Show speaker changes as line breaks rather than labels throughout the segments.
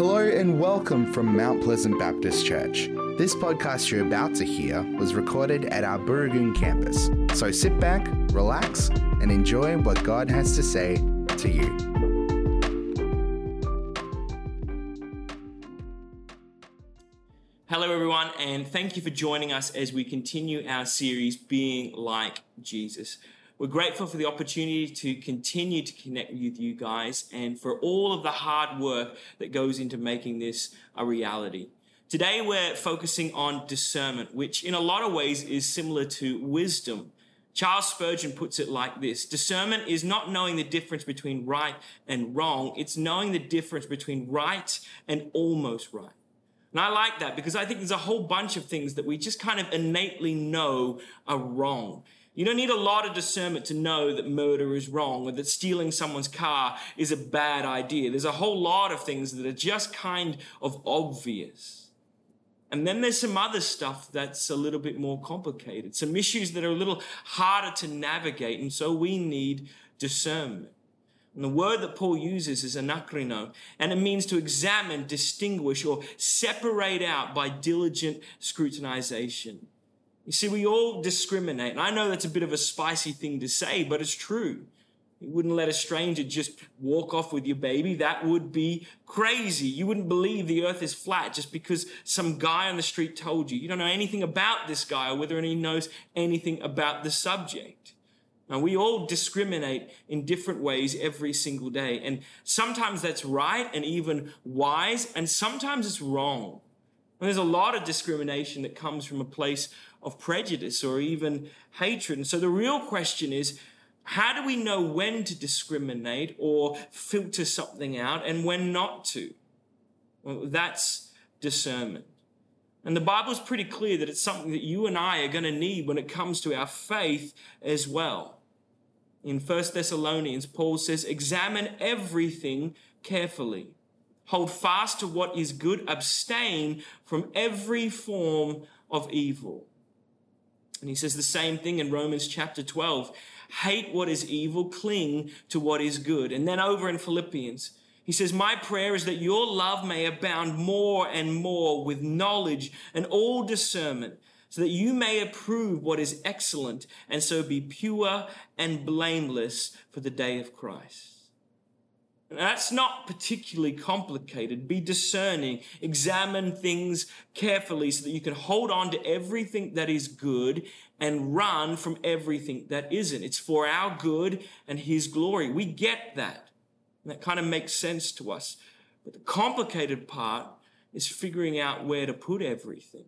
Hello and welcome from Mount Pleasant Baptist Church. This podcast you're about to hear was recorded at our Burragoon campus. So sit back, relax, and enjoy what God has to say to you.
Hello, everyone, and thank you for joining us as we continue our series, Being Like Jesus. We're grateful for the opportunity to continue to connect with you guys and for all of the hard work that goes into making this a reality. Today, we're focusing on discernment, which in a lot of ways is similar to wisdom. Charles Spurgeon puts it like this Discernment is not knowing the difference between right and wrong, it's knowing the difference between right and almost right. And I like that because I think there's a whole bunch of things that we just kind of innately know are wrong. You don't need a lot of discernment to know that murder is wrong or that stealing someone's car is a bad idea. There's a whole lot of things that are just kind of obvious. And then there's some other stuff that's a little bit more complicated, some issues that are a little harder to navigate. And so we need discernment. And the word that Paul uses is anakrino, and it means to examine, distinguish, or separate out by diligent scrutinization. You see, we all discriminate. And I know that's a bit of a spicy thing to say, but it's true. You wouldn't let a stranger just walk off with your baby. That would be crazy. You wouldn't believe the earth is flat just because some guy on the street told you. You don't know anything about this guy or whether he knows anything about the subject. Now, we all discriminate in different ways every single day. And sometimes that's right and even wise, and sometimes it's wrong. And there's a lot of discrimination that comes from a place of prejudice or even hatred. And so the real question is, how do we know when to discriminate or filter something out and when not to? Well, that's discernment. And the Bible's pretty clear that it's something that you and I are going to need when it comes to our faith as well. In 1 Thessalonians, Paul says, Examine everything carefully. Hold fast to what is good. Abstain from every form of evil. And he says the same thing in Romans chapter 12. Hate what is evil, cling to what is good. And then over in Philippians, he says, My prayer is that your love may abound more and more with knowledge and all discernment, so that you may approve what is excellent and so be pure and blameless for the day of Christ. That's not particularly complicated. Be discerning. Examine things carefully so that you can hold on to everything that is good and run from everything that isn't. It's for our good and His glory. We get that. And that kind of makes sense to us. But the complicated part is figuring out where to put everything.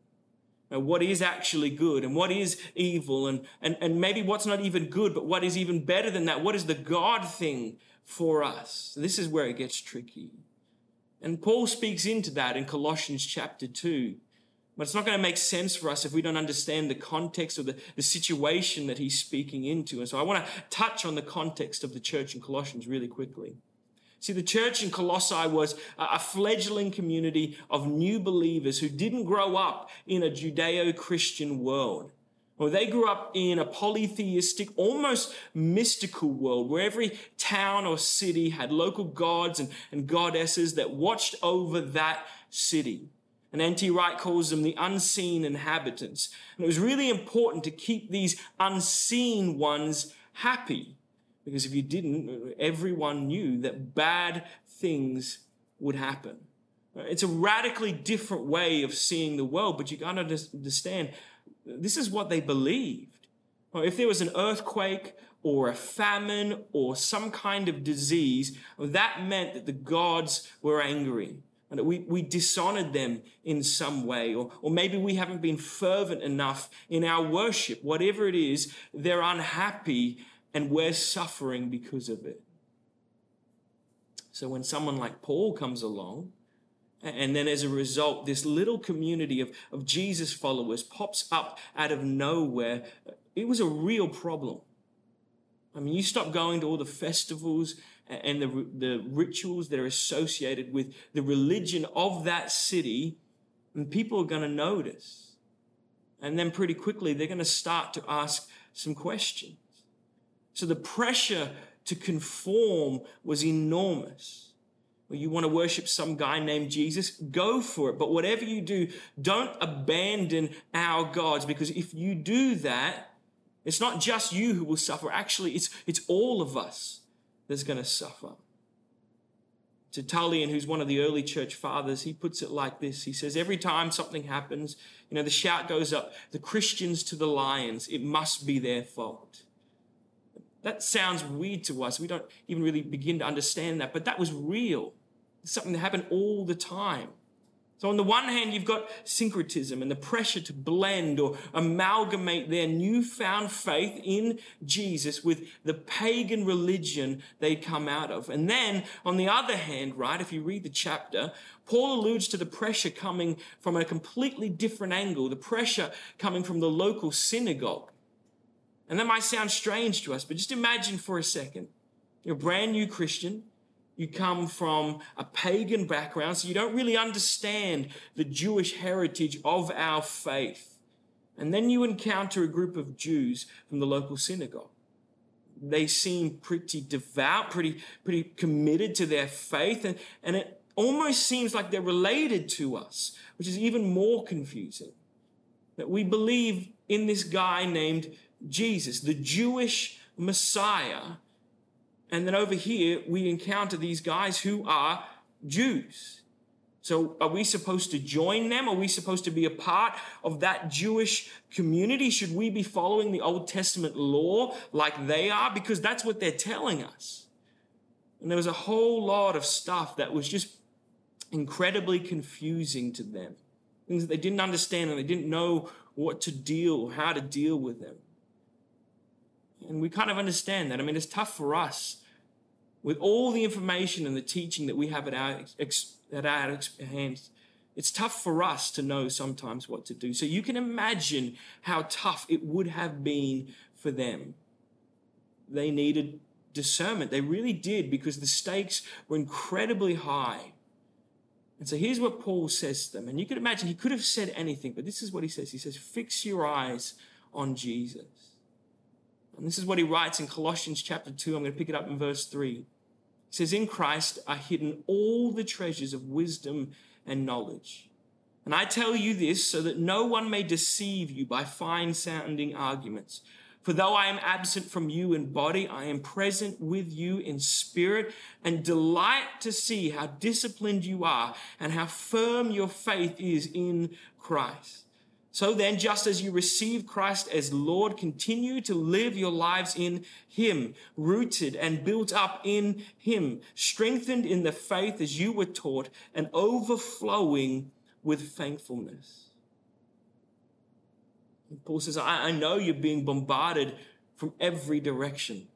Now, what is actually good and what is evil and, and, and maybe what's not even good, but what is even better than that? What is the God thing? For us. This is where it gets tricky. And Paul speaks into that in Colossians chapter 2. But it's not going to make sense for us if we don't understand the context or the, the situation that he's speaking into. And so I want to touch on the context of the church in Colossians really quickly. See, the church in Colossae was a fledgling community of new believers who didn't grow up in a Judeo Christian world. Well, they grew up in a polytheistic, almost mystical world where every town or city had local gods and, and goddesses that watched over that city. And N.T. Wright calls them the unseen inhabitants. And it was really important to keep these unseen ones happy. Because if you didn't, everyone knew that bad things would happen. It's a radically different way of seeing the world, but you got to understand this is what they believed. If there was an earthquake or a famine or some kind of disease, that meant that the gods were angry and we, we dishonored them in some way, or, or maybe we haven't been fervent enough in our worship. Whatever it is, they're unhappy and we're suffering because of it. So when someone like Paul comes along, and then as a result, this little community of, of Jesus followers pops up out of nowhere. It was a real problem. I mean, you stop going to all the festivals and the, the rituals that are associated with the religion of that city, and people are going to notice. And then pretty quickly, they're going to start to ask some questions. So the pressure to conform was enormous. Or you want to worship some guy named Jesus, go for it. But whatever you do, don't abandon our gods because if you do that, it's not just you who will suffer. Actually, it's, it's all of us that's going to suffer. Tertullian, who's one of the early church fathers, he puts it like this. He says, Every time something happens, you know, the shout goes up, the Christians to the lions, it must be their fault. That sounds weird to us. We don't even really begin to understand that, but that was real. Something that happened all the time. So, on the one hand, you've got syncretism and the pressure to blend or amalgamate their newfound faith in Jesus with the pagan religion they'd come out of. And then, on the other hand, right, if you read the chapter, Paul alludes to the pressure coming from a completely different angle, the pressure coming from the local synagogue. And that might sound strange to us, but just imagine for a second you're a brand new Christian you come from a pagan background, so you don't really understand the Jewish heritage of our faith. And then you encounter a group of Jews from the local synagogue. They seem pretty devout, pretty, pretty committed to their faith, and, and it almost seems like they're related to us, which is even more confusing. That we believe in this guy named Jesus, the Jewish Messiah, and then over here, we encounter these guys who are Jews. So are we supposed to join them? Are we supposed to be a part of that Jewish community? Should we be following the Old Testament law like they are? Because that's what they're telling us. And there was a whole lot of stuff that was just incredibly confusing to them. Things that they didn't understand and they didn't know what to deal, how to deal with them. And we kind of understand that. I mean, it's tough for us with all the information and the teaching that we have at our, at our hands, it's tough for us to know sometimes what to do. So you can imagine how tough it would have been for them. They needed discernment. They really did because the stakes were incredibly high. And so here's what Paul says to them. And you can imagine he could have said anything, but this is what he says. He says, Fix your eyes on Jesus. And this is what he writes in Colossians chapter 2. I'm going to pick it up in verse 3. Says, In Christ are hidden all the treasures of wisdom and knowledge. And I tell you this so that no one may deceive you by fine sounding arguments. For though I am absent from you in body, I am present with you in spirit and delight to see how disciplined you are and how firm your faith is in Christ. So then, just as you receive Christ as Lord, continue to live your lives in Him, rooted and built up in Him, strengthened in the faith as you were taught, and overflowing with thankfulness. And Paul says, I, I know you're being bombarded from every direction.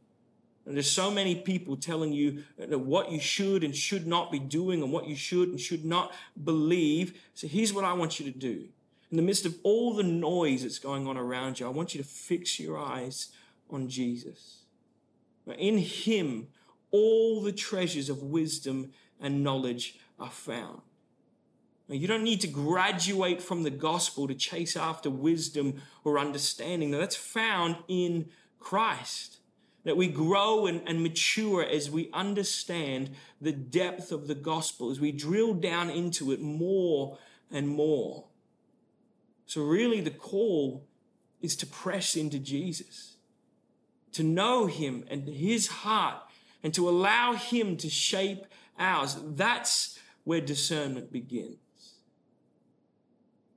And there's so many people telling you what you should and should not be doing and what you should and should not believe. So here's what I want you to do in the midst of all the noise that's going on around you, I want you to fix your eyes on Jesus. In Him, all the treasures of wisdom and knowledge are found. Now, you don't need to graduate from the gospel to chase after wisdom or understanding. Now, that's found in Christ. That we grow and, and mature as we understand the depth of the gospel, as we drill down into it more and more. So, really, the call is to press into Jesus, to know Him and His heart, and to allow Him to shape ours. That's where discernment begins.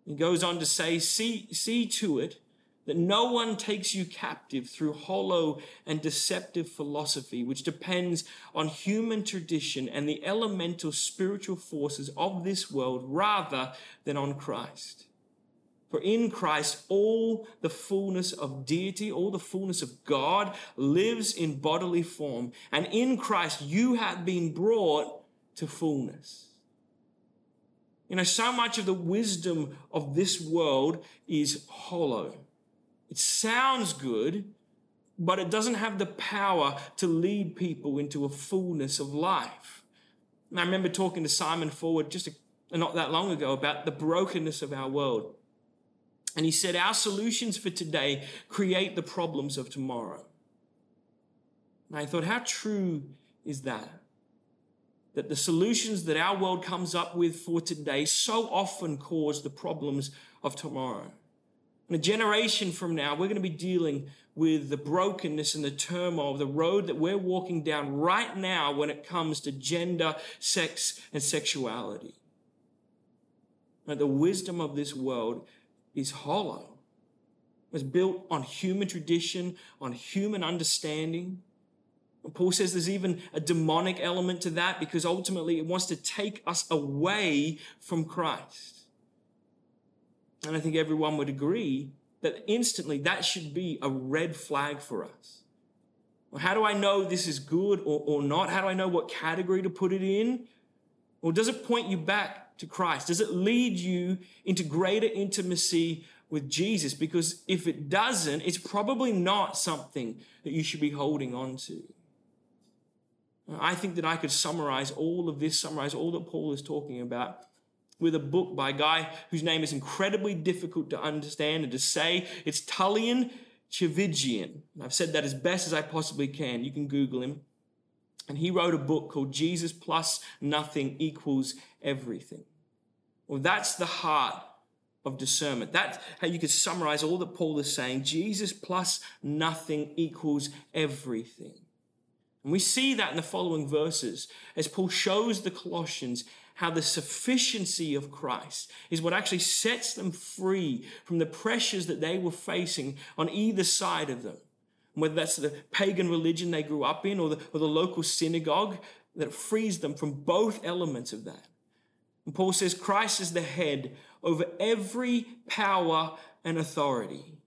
He goes on to say, see, see to it that no one takes you captive through hollow and deceptive philosophy, which depends on human tradition and the elemental spiritual forces of this world rather than on Christ. For in Christ, all the fullness of deity, all the fullness of God lives in bodily form. And in Christ, you have been brought to fullness. You know, so much of the wisdom of this world is hollow. It sounds good, but it doesn't have the power to lead people into a fullness of life. And I remember talking to Simon Forward just a, not that long ago about the brokenness of our world. And he said, Our solutions for today create the problems of tomorrow. And I thought, how true is that? that the solutions that our world comes up with for today so often cause the problems of tomorrow. In a generation from now, we're going to be dealing with the brokenness and the turmoil the road that we're walking down right now when it comes to gender, sex, and sexuality. the wisdom of this world is hollow. It's built on human tradition, on human understanding. Paul says there's even a demonic element to that because ultimately it wants to take us away from Christ. And I think everyone would agree that instantly that should be a red flag for us. Well, how do I know this is good or, or not? How do I know what category to put it in? Or does it point you back to Christ? Does it lead you into greater intimacy with Jesus? Because if it doesn't, it's probably not something that you should be holding on to. I think that I could summarize all of this, summarize all that Paul is talking about with a book by a guy whose name is incredibly difficult to understand and to say. It's Tullian Tchividjian. I've said that as best as I possibly can. You can Google him. And he wrote a book called Jesus Plus Nothing Equals Everything. Well, that's the heart of discernment. That's how you could summarize all that Paul is saying. Jesus plus nothing equals everything. And we see that in the following verses as Paul shows the Colossians how the sufficiency of Christ is what actually sets them free from the pressures that they were facing on either side of them. Whether that's the pagan religion they grew up in or the, or the local synagogue, that frees them from both elements of that. And Paul says Christ is the head over every power and authority.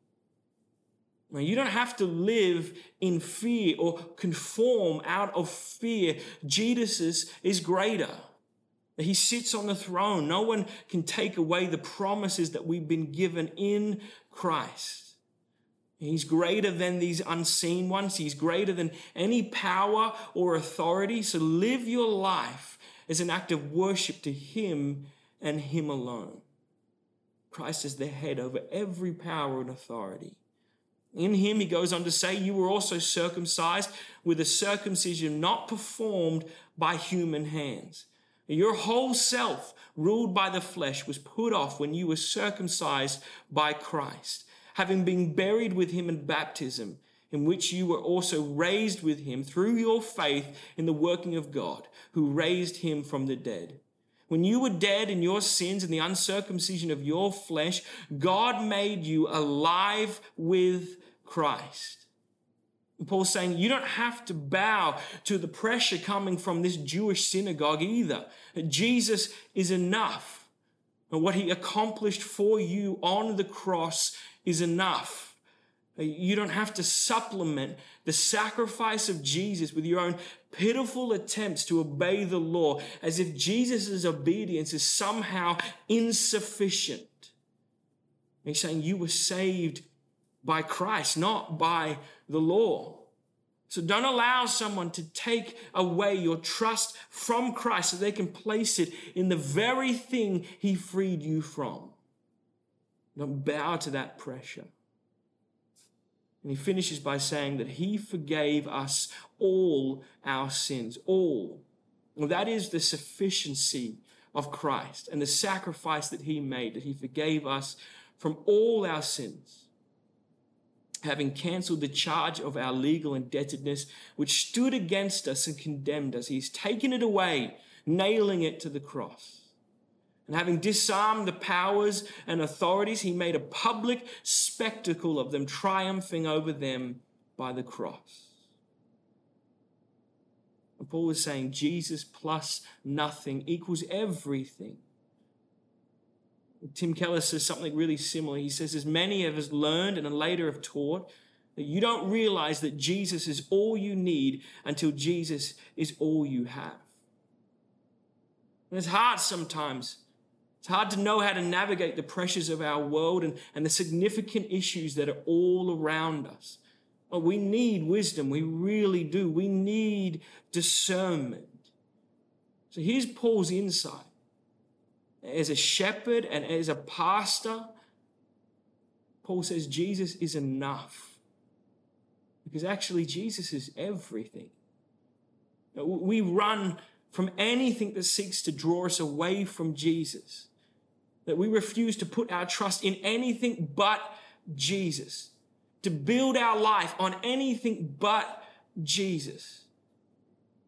Now, you don't have to live in fear or conform out of fear. Jesus is greater. He sits on the throne. No one can take away the promises that we've been given in Christ. He's greater than these unseen ones. He's greater than any power or authority. So live your life as an act of worship to Him and Him alone. Christ is the head over every power and authority. In him, he goes on to say, You were also circumcised with a circumcision not performed by human hands. Your whole self, ruled by the flesh, was put off when you were circumcised by Christ, having been buried with him in baptism, in which you were also raised with him through your faith in the working of God, who raised him from the dead. When you were dead in your sins and the uncircumcision of your flesh, God made you alive with Christ. Paul's saying you don't have to bow to the pressure coming from this Jewish synagogue either. Jesus is enough. And what he accomplished for you on the cross is enough. You don't have to supplement the sacrifice of Jesus with your own pitiful attempts to obey the law as if Jesus' obedience is somehow insufficient. He's saying you were saved by Christ, not by the law. So don't allow someone to take away your trust from Christ so they can place it in the very thing he freed you from. Don't bow to that pressure. And he finishes by saying that he forgave us all our sins, all. Well, that is the sufficiency of Christ and the sacrifice that he made, that he forgave us from all our sins having cancelled the charge of our legal indebtedness, which stood against us and condemned us. He's taken it away, nailing it to the cross. And having disarmed the powers and authorities, he made a public spectacle of them, triumphing over them by the cross. And Paul is saying Jesus plus nothing equals everything. Tim Keller says something really similar. He says, As many of us learned and later have taught, that you don't realize that Jesus is all you need until Jesus is all you have. And it's hard sometimes. It's hard to know how to navigate the pressures of our world and, and the significant issues that are all around us. But we need wisdom. We really do. We need discernment. So here's Paul's insight as a shepherd and as a pastor, Paul says Jesus is enough. Because actually, Jesus is everything. We run from anything that seeks to draw us away from Jesus. That we refuse to put our trust in anything but Jesus, to build our life on anything but Jesus.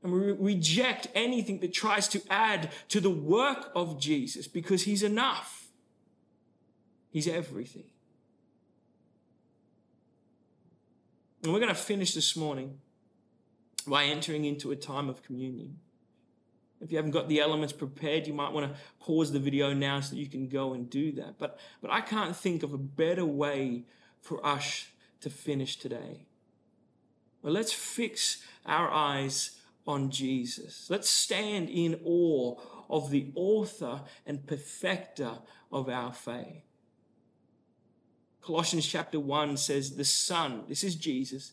And we reject anything that tries to add to the work of Jesus because he's enough. He's everything. And we're going to finish this morning by entering into a time of communion. If you haven't got the elements prepared, you might want to pause the video now so you can go and do that. But, but I can't think of a better way for us to finish today. Well, let's fix our eyes on Jesus. Let's stand in awe of the author and perfecter of our faith. Colossians chapter 1 says, The Son, this is Jesus,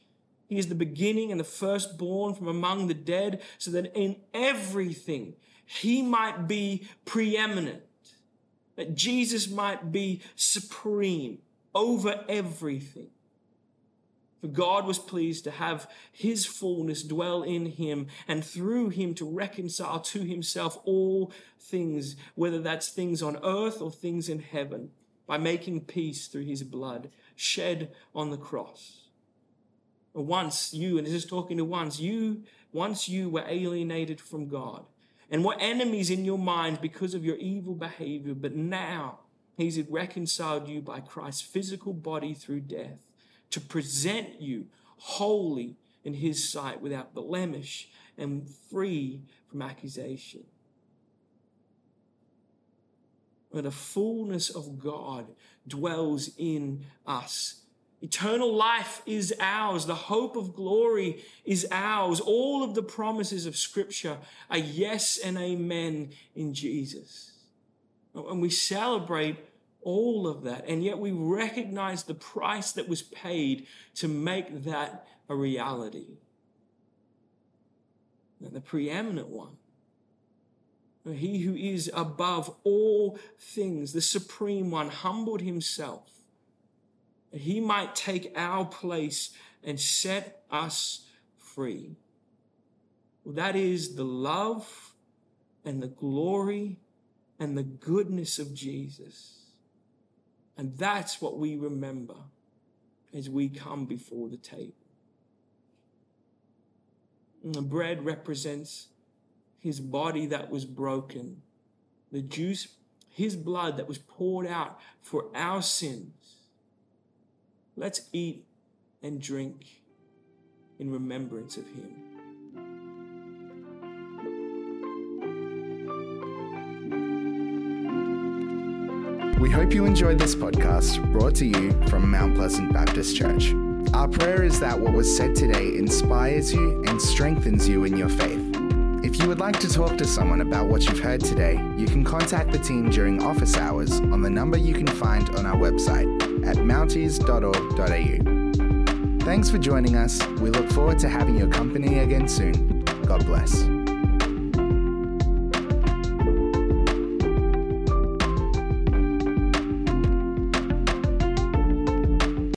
He is the beginning and the firstborn from among the dead, so that in everything he might be preeminent, that Jesus might be supreme over everything. For God was pleased to have his fullness dwell in him and through him to reconcile to himself all things, whether that's things on earth or things in heaven, by making peace through his blood shed on the cross. Once you, and this is talking to once, you, once you were alienated from God and were enemies in your mind because of your evil behavior, but now He's reconciled you by Christ's physical body through death to present you holy in His sight without blemish and free from accusation. Where the fullness of God dwells in us Eternal life is ours. The hope of glory is ours. All of the promises of Scripture are yes and amen in Jesus. And we celebrate all of that. And yet we recognize the price that was paid to make that a reality. And the preeminent one. He who is above all things, the supreme one, humbled himself he might take our place and set us free. Well, that is the love and the glory and the goodness of Jesus. And that's what we remember as we come before the table. And the bread represents his body that was broken, the juice, his blood that was poured out for our sins Let's eat and drink in remembrance of him.
We hope you enjoyed this podcast brought to you from Mount Pleasant Baptist Church. Our prayer is that what was said today inspires you and strengthens you in your faith. If you would like to talk to someone about what you've heard today, you can contact the team during office hours on the number you can find on our website at mounties.org.au. Thanks for joining us. We look forward to having your company again soon. God bless.